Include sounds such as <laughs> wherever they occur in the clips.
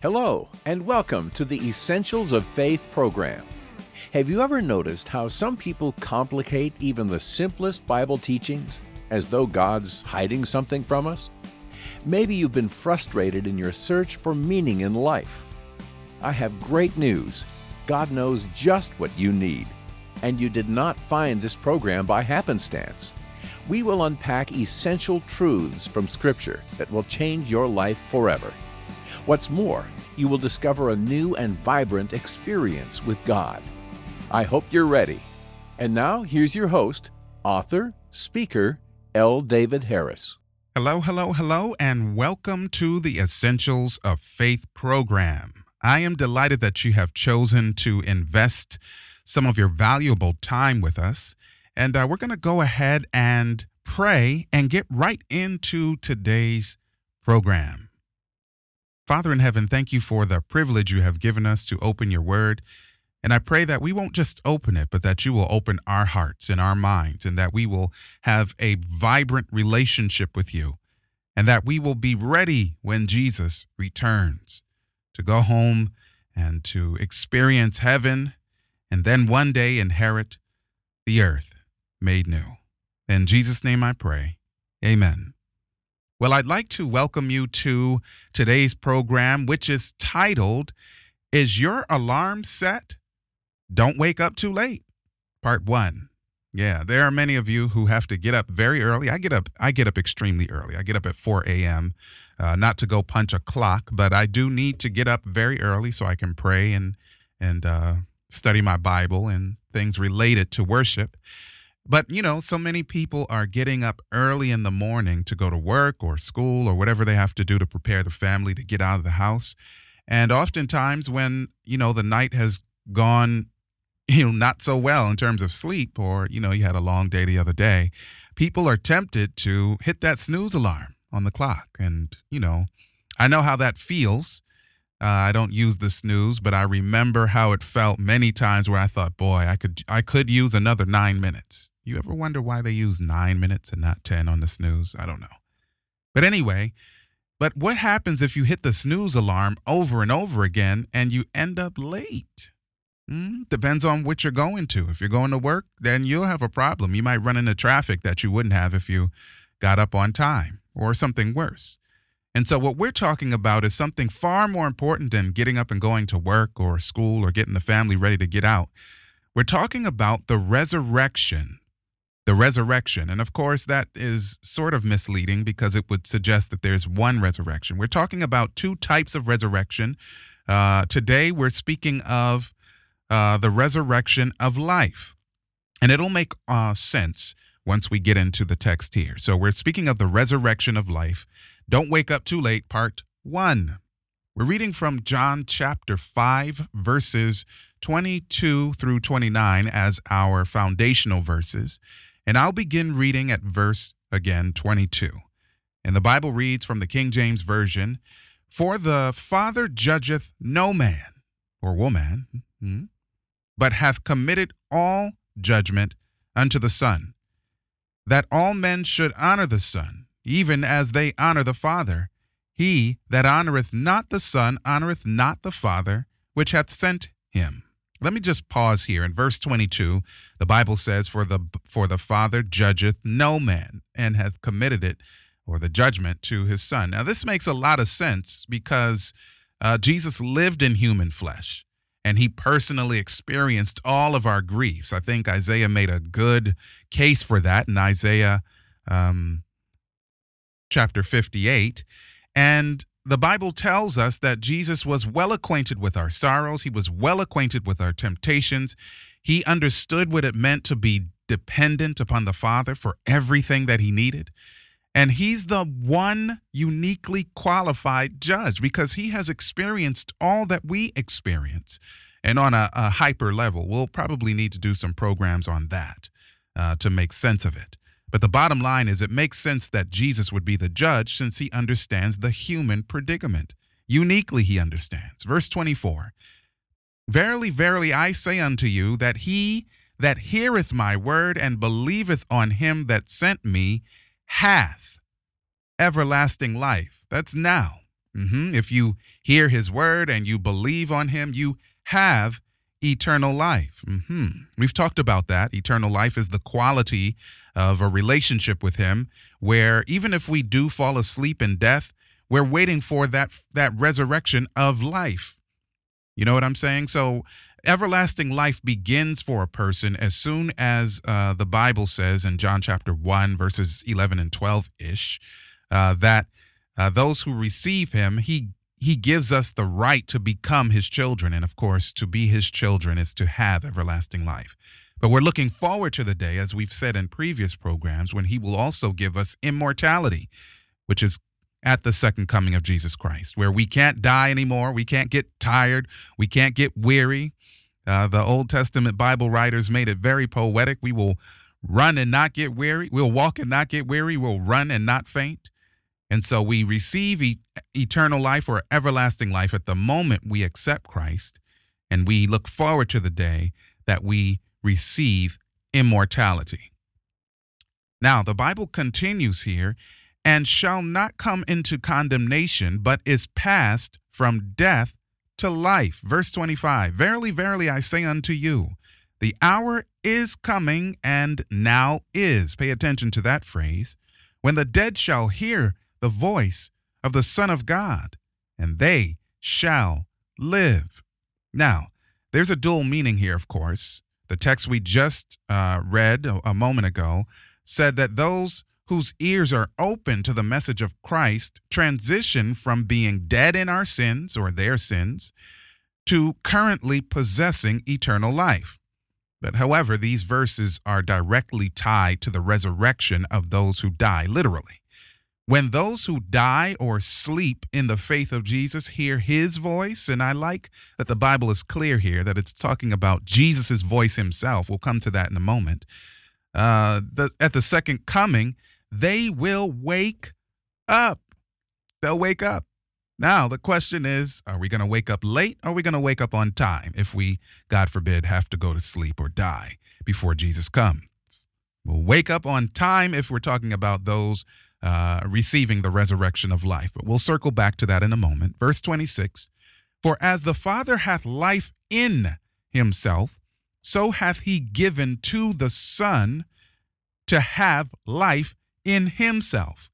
Hello, and welcome to the Essentials of Faith program. Have you ever noticed how some people complicate even the simplest Bible teachings as though God's hiding something from us? Maybe you've been frustrated in your search for meaning in life. I have great news God knows just what you need, and you did not find this program by happenstance. We will unpack essential truths from Scripture that will change your life forever. What's more, you will discover a new and vibrant experience with God. I hope you're ready. And now, here's your host, author, speaker, L. David Harris. Hello, hello, hello, and welcome to the Essentials of Faith program. I am delighted that you have chosen to invest some of your valuable time with us. And uh, we're going to go ahead and pray and get right into today's program. Father in heaven, thank you for the privilege you have given us to open your word. And I pray that we won't just open it, but that you will open our hearts and our minds, and that we will have a vibrant relationship with you, and that we will be ready when Jesus returns to go home and to experience heaven, and then one day inherit the earth made new. In Jesus' name I pray. Amen. Well, I'd like to welcome you to today's program, which is titled, Is Your Alarm Set? Don't Wake Up Too Late, Part 1. Yeah, there are many of you who have to get up very early. I get up I get up extremely early. I get up at 4 a.m. Uh, not to go punch a clock, but I do need to get up very early so I can pray and and uh, study my Bible and things related to worship. But, you know, so many people are getting up early in the morning to go to work or school or whatever they have to do to prepare the family to get out of the house. And oftentimes, when, you know, the night has gone, <laughs> you know, not so well in terms of sleep, or, you know, you had a long day the other day, people are tempted to hit that snooze alarm on the clock. And, you know, I know how that feels. Uh, I don't use the snooze, but I remember how it felt many times where I thought, boy, I could I could use another nine minutes. You ever wonder why they use nine minutes and not 10 on the snooze? I don't know. But anyway, but what happens if you hit the snooze alarm over and over again and you end up late? Mm, depends on what you're going to. If you're going to work, then you'll have a problem. You might run into traffic that you wouldn't have if you got up on time or something worse. And so, what we're talking about is something far more important than getting up and going to work or school or getting the family ready to get out. We're talking about the resurrection the resurrection. And of course, that is sort of misleading because it would suggest that there's one resurrection. We're talking about two types of resurrection. Uh, today, we're speaking of uh, the resurrection of life. And it'll make uh, sense once we get into the text here. So, we're speaking of the resurrection of life. Don't Wake Up Too Late, part one. We're reading from John chapter 5, verses 22 through 29 as our foundational verses. And I'll begin reading at verse again 22. And the Bible reads from the King James Version For the Father judgeth no man or woman, hmm, but hath committed all judgment unto the Son, that all men should honor the Son, even as they honor the Father. He that honoreth not the Son honoreth not the Father which hath sent him. Let me just pause here. In verse 22, the Bible says, For the, for the Father judgeth no man, and hath committed it, or the judgment, to his Son. Now, this makes a lot of sense because uh, Jesus lived in human flesh, and he personally experienced all of our griefs. I think Isaiah made a good case for that in Isaiah um, chapter 58. And the Bible tells us that Jesus was well acquainted with our sorrows, he was well acquainted with our temptations. He understood what it meant to be dependent upon the Father for everything that he needed. And he's the one uniquely qualified judge because he has experienced all that we experience. And on a, a hyper level, we'll probably need to do some programs on that uh, to make sense of it. But the bottom line is it makes sense that Jesus would be the judge since he understands the human predicament. Uniquely, he understands. Verse 24 Verily, verily, I say unto you that he that heareth my word and believeth on him that sent me hath everlasting life. That's now. Mm-hmm. If you hear his word and you believe on him, you have eternal life. Mm-hmm. We've talked about that. Eternal life is the quality of a relationship with him where even if we do fall asleep in death, we're waiting for that that resurrection of life. You know what I'm saying? So everlasting life begins for a person as soon as uh, the Bible says in John chapter 1, verses 11 and 12 ish, uh, that uh, those who receive him, he he gives us the right to become his children. And of course, to be his children is to have everlasting life. But we're looking forward to the day, as we've said in previous programs, when he will also give us immortality, which is at the second coming of Jesus Christ, where we can't die anymore, we can't get tired, we can't get weary. Uh, the Old Testament Bible writers made it very poetic. We will run and not get weary. We'll walk and not get weary. We'll run and not faint. And so we receive e- eternal life or everlasting life at the moment we accept Christ, and we look forward to the day that we receive immortality. Now, the Bible continues here and shall not come into condemnation, but is passed from death to life. Verse 25 Verily, verily, I say unto you, the hour is coming and now is. Pay attention to that phrase. When the dead shall hear the voice of the Son of God, and they shall live. Now, there's a dual meaning here, of course. The text we just uh, read a, a moment ago said that those whose ears are open to the message of Christ transition from being dead in our sins or their sins to currently possessing eternal life. But however, these verses are directly tied to the resurrection of those who die, literally. When those who die or sleep in the faith of Jesus hear his voice, and I like that the Bible is clear here that it's talking about Jesus' voice himself. We'll come to that in a moment. Uh, the, at the second coming, they will wake up. They'll wake up. Now, the question is are we going to wake up late or are we going to wake up on time if we, God forbid, have to go to sleep or die before Jesus comes? We'll wake up on time if we're talking about those uh, receiving the resurrection of life. But we'll circle back to that in a moment. Verse 26 For as the Father hath life in himself, so hath he given to the Son to have life in himself.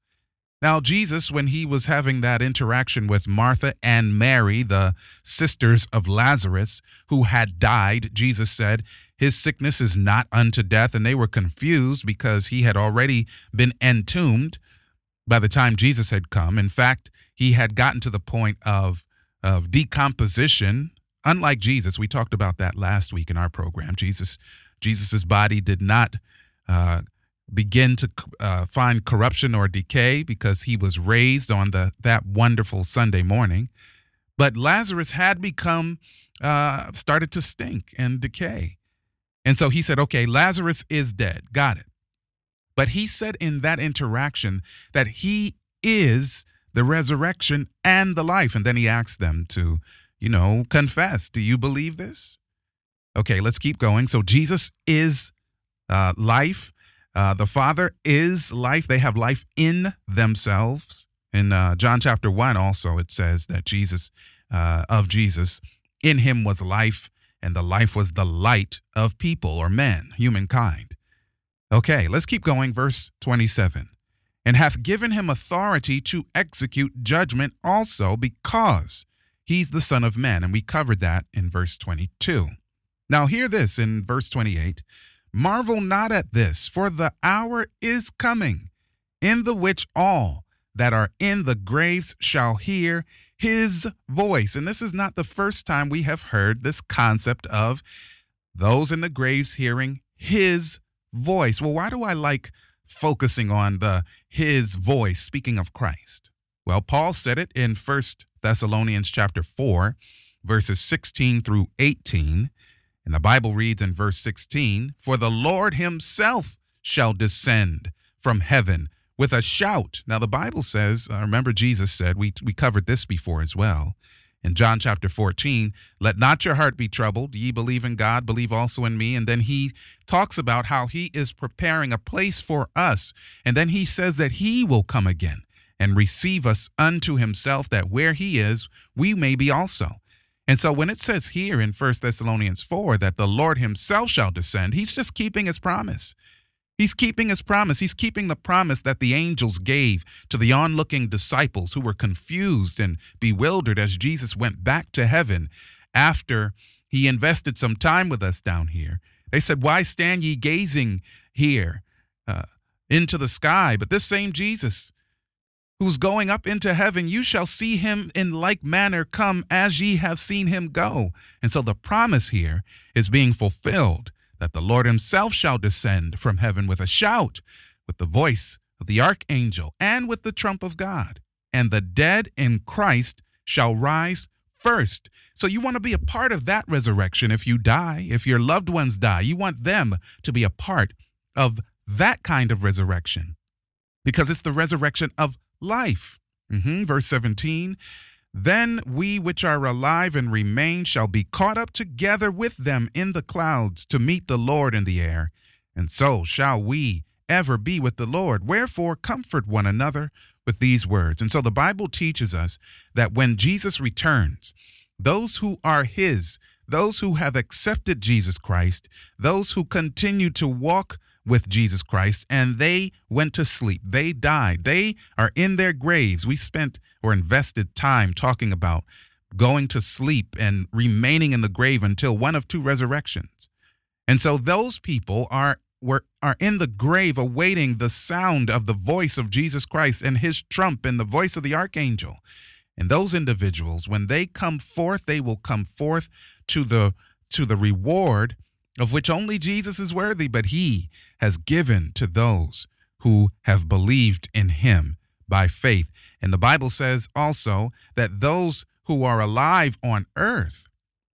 Now, Jesus, when he was having that interaction with Martha and Mary, the sisters of Lazarus, who had died, Jesus said, His sickness is not unto death. And they were confused because he had already been entombed by the time Jesus had come. In fact, he had gotten to the point of, of decomposition. Unlike Jesus, we talked about that last week in our program. Jesus, Jesus's body did not uh, begin to uh, find corruption or decay because he was raised on the that wonderful Sunday morning. But Lazarus had become uh, started to stink and decay, and so he said, "Okay, Lazarus is dead. Got it." But he said in that interaction that he is the resurrection and the life. And then he asked them to, you know, confess. Do you believe this? Okay, let's keep going. So Jesus is uh, life. Uh, the Father is life. They have life in themselves. In uh, John chapter 1, also, it says that Jesus, uh, of Jesus, in him was life, and the life was the light of people or men, humankind. Okay, let's keep going. Verse 27 and hath given him authority to execute judgment also because he's the Son of Man. And we covered that in verse 22. Now, hear this in verse 28 Marvel not at this, for the hour is coming, in the which all that are in the graves shall hear his voice. And this is not the first time we have heard this concept of those in the graves hearing his voice. Well, why do I like focusing on the his voice speaking of Christ? Well, Paul said it in 1 Thessalonians chapter 4, verses 16 through 18. And the Bible reads in verse 16, For the Lord himself shall descend from heaven with a shout. Now, the Bible says, I remember Jesus said, we, we covered this before as well, in John chapter 14, let not your heart be troubled. Ye believe in God, believe also in me. And then he talks about how he is preparing a place for us. And then he says that he will come again and receive us unto himself, that where he is, we may be also. And so when it says here in 1 Thessalonians 4 that the Lord himself shall descend, he's just keeping his promise. He's keeping his promise. He's keeping the promise that the angels gave to the onlooking disciples who were confused and bewildered as Jesus went back to heaven after he invested some time with us down here. They said, Why stand ye gazing here uh, into the sky? But this same Jesus who's going up into heaven, you shall see him in like manner come as ye have seen him go. And so the promise here is being fulfilled that the Lord himself shall descend from heaven with a shout, with the voice of the archangel, and with the trump of God. And the dead in Christ shall rise first. So you want to be a part of that resurrection if you die, if your loved ones die. You want them to be a part of that kind of resurrection because it's the resurrection of life. Mm-hmm. Verse 17 Then we which are alive and remain shall be caught up together with them in the clouds to meet the Lord in the air, and so shall we ever be with the Lord. Wherefore, comfort one another with these words. And so the Bible teaches us that when Jesus returns, those who are His, those who have accepted Jesus Christ, those who continue to walk with Jesus Christ and they went to sleep. They died. They are in their graves. We spent or invested time talking about going to sleep and remaining in the grave until one of two resurrections. And so those people are were are in the grave awaiting the sound of the voice of Jesus Christ and his trump and the voice of the archangel. And those individuals when they come forth they will come forth to the to the reward of which only Jesus is worthy, but he has given to those who have believed in him by faith. And the Bible says also that those who are alive on earth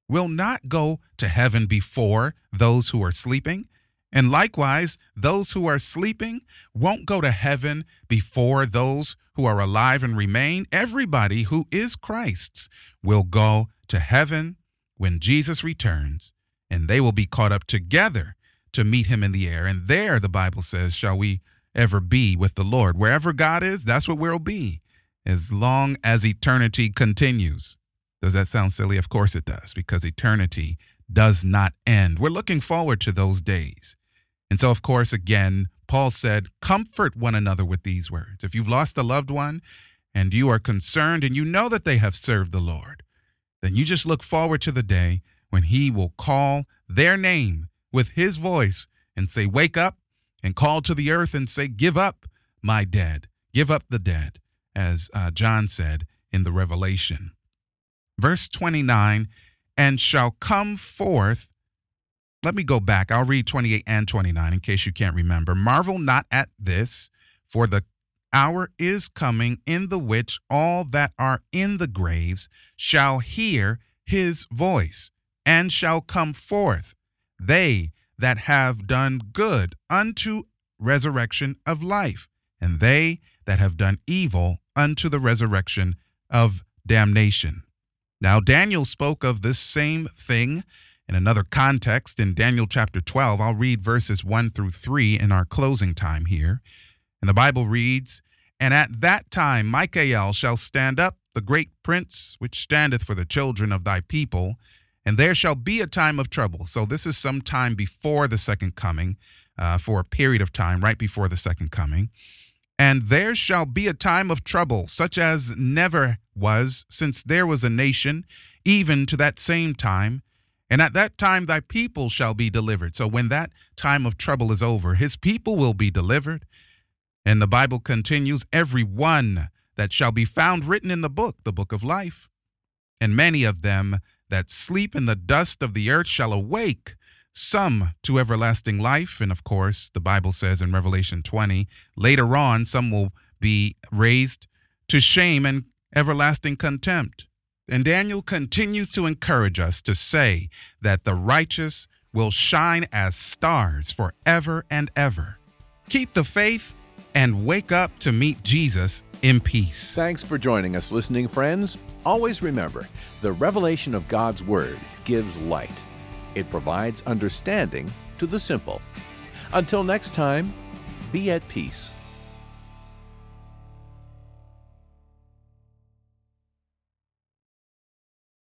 will not go to heaven before those who are sleeping. And likewise, those who are sleeping won't go to heaven before those who are alive and remain. Everybody who is Christ's will go to heaven when Jesus returns and they will be caught up together to meet him in the air. And there, the Bible says, shall we ever be with the Lord. Wherever God is, that's where we'll be as long as eternity continues. Does that sound silly? Of course it does, because eternity does not end. We're looking forward to those days. And so, of course, again, Paul said, Comfort one another with these words. If you've lost a loved one and you are concerned and you know that they have served the Lord, then you just look forward to the day when he will call their name with his voice and say, Wake up, and call to the earth and say, Give up my dead, give up the dead, as uh, John said in the Revelation. Verse 29 and shall come forth. Let me go back. I'll read 28 and 29 in case you can't remember. Marvel not at this, for the hour is coming in the which all that are in the graves shall hear his voice and shall come forth, they that have done good unto resurrection of life, and they that have done evil unto the resurrection of damnation. Now, Daniel spoke of this same thing in another context in Daniel chapter 12. I'll read verses 1 through 3 in our closing time here. And the Bible reads, And at that time Michael shall stand up, the great prince which standeth for the children of thy people, and there shall be a time of trouble. So this is some time before the second coming, uh, for a period of time right before the second coming. And there shall be a time of trouble, such as never was since there was a nation, even to that same time. And at that time thy people shall be delivered. So when that time of trouble is over, his people will be delivered. And the Bible continues, every one that shall be found written in the book, the book of life. And many of them that sleep in the dust of the earth shall awake, some to everlasting life. And of course, the Bible says in Revelation 20, later on, some will be raised to shame and everlasting contempt. And Daniel continues to encourage us to say that the righteous will shine as stars forever and ever. Keep the faith and wake up to meet Jesus in peace. Thanks for joining us, listening friends. Always remember the revelation of God's Word gives light, it provides understanding to the simple. Until next time, be at peace.